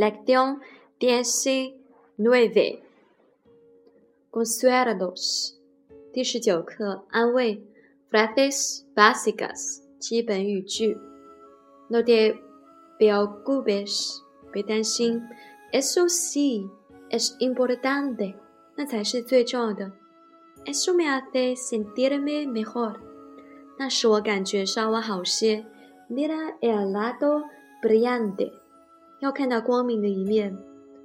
Lección diecinueve. Consuelos. 第十九课，安慰。Frases básicas. 基本语句。No te preocupes. 别担心。Eso sí es importante. 那才是最重要的。Eso me hace sentirme mejor. 那使我感觉稍微好些。Mira el lado brillante. 要看到光明的一面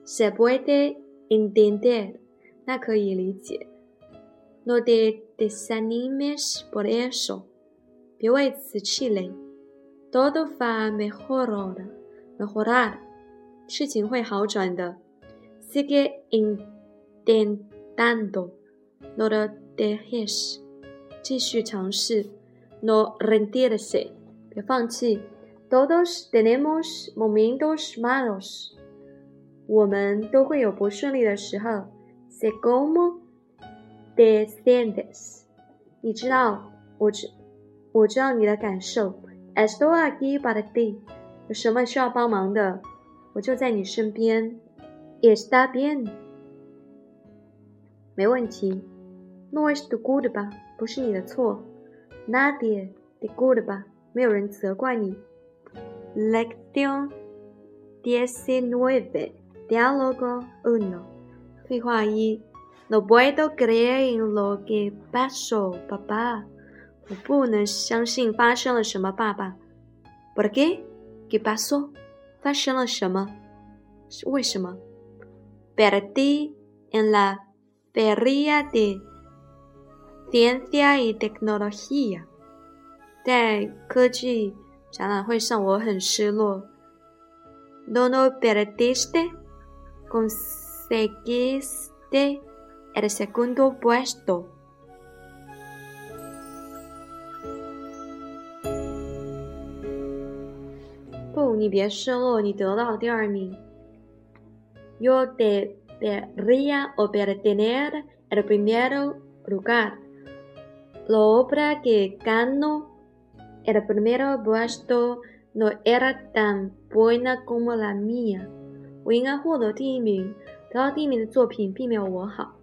，se puede entender，那可以理解。No te desanimes por eso，别为此气馁。Todo va mejorar，mejorar，事情会好转的。Sigue intentando，no lo dejes，继续尝试。No rendirse，别放弃。Todos tenemos momentos malos，我们都会有不顺利的时候。Sé cómo te sientes，你知道，我知，我知道你的感受。Estoy aquí para ti，有什么需要帮忙的，我就在你身边。Está bien，没问题。No es tu culpa，不是你的错。Nadie te culpa，没有人责怪你。Lección diecinueve. Diálogo uno. 对话一：No puedo creer en lo que pasó, papá. 我不能相信发生了什么，爸爸。¿Por qué? ¿Qué pasó? 发生了什么？是为什么？Perdí en la feria de ciencia y tecnología. 在科技。 展览会上，我很失落。No no perdiste, conseguiste el segundo puesto。不，你别失落，你得到了第二名。Yo debería obtener el primer lugar. Lo obra que gano El primero puesto no era tan buena como la mía。我应该获得第一名，得到第一名的作品并没有我好。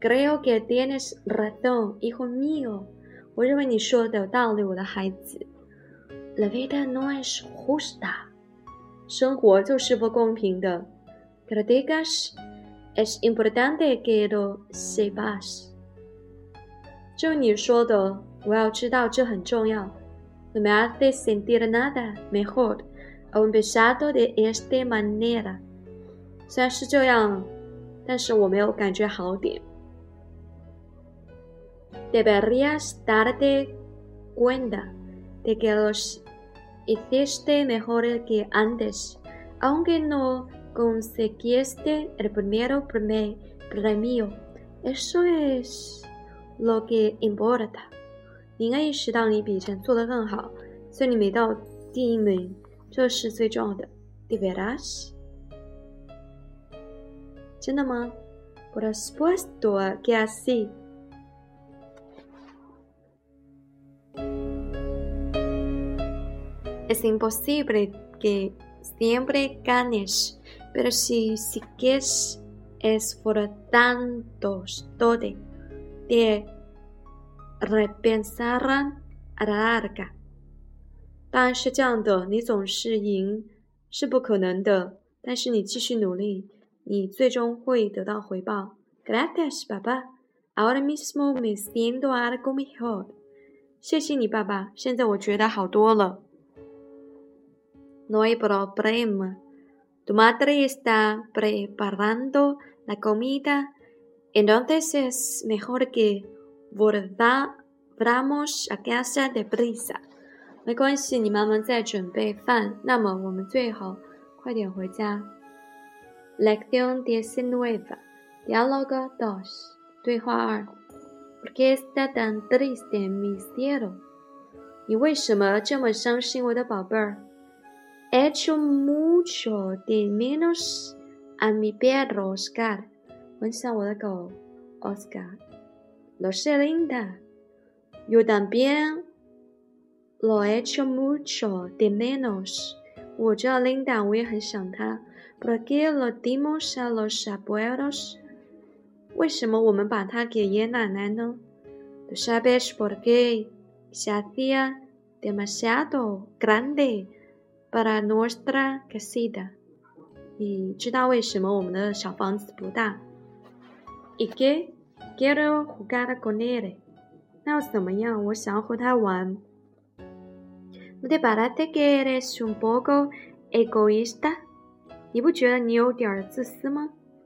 Creo que tienes razón, hijo mío。我认为你说的有道理，我的孩子。La vida no es justa。生活就是不公平的。Que digas es importante que lo sepas。就你说的，我要知道，这很重要。 No me hace sentir nada mejor o empezado de esta manera。虽然是这样，但是我没有感觉好点。Deberías darte cuenta de que los hiciste mejor que antes, aunque no conseguiste el primero premio. Eso es lo que importa. 你应该意识到你比以前做得更好，虽然你没到第一名，这是最重要的。De veras？真的吗？Por supuesto que así。Es imposible que siempre ganes, pero si sigues esforzándote repensarán a la larga。当然是这样的，你总是赢是不可能的，但是你继续努力，你最终会得到回报。Gracias, papá. Ahora mismo me siento algo mejor. 谢谢你，爸爸。现在我觉得好多了。No hay problema. Tu madre está preparando la comida. Entonces es mejor que volvamos a casa deprisa。没关系，你妈妈在准备饭，那么我们最好快点回家。Lección diecinueve, diálogo dos，对话二。¿Por qué está tan triste mi cielo？你为什么这么伤心，我的宝贝儿？Echo mucho de menos a mi perro Oscar。很想我的狗 Oscar。Lo sé, linda. Yo también lo he hecho mucho de menos. 我知道 Linda，我也很想他。 ¿Por qué lo dimos a los abuelos? 为什么我们把它给爷爷奶奶呢？¿Tú sabes por qué se hacía demasiado grande para nuestra casita？你知道为什么我们的小房子不大？¿Y qué Quiero jugar con él. No ¿No te parece que eres un poco egoísta?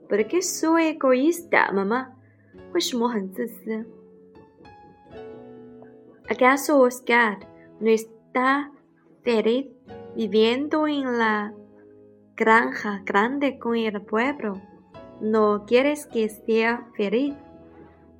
¿Por qué soy egoísta, mamá? ¿Acaso Oscar no está feliz viviendo en la granja grande con el pueblo? ¿No quieres que sea feliz?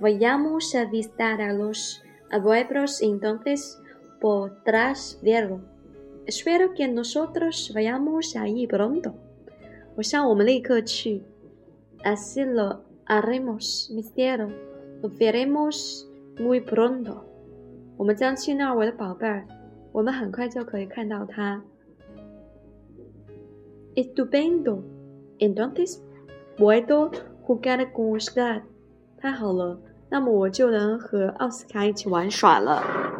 vayamos a visitar a los abuelos entonces podrás verlo. Espero que nosotros vayamos ahí pronto. 我想我们立刻去。Así lo haremos, mi cielo. Lo veremos muy pronto. 我们将去那儿，我的宝贝儿。我们很快就可以看到它。Estupendo. Entonces puedo jugar con usted. 太好了，那么我就能和奥斯卡一起玩耍了。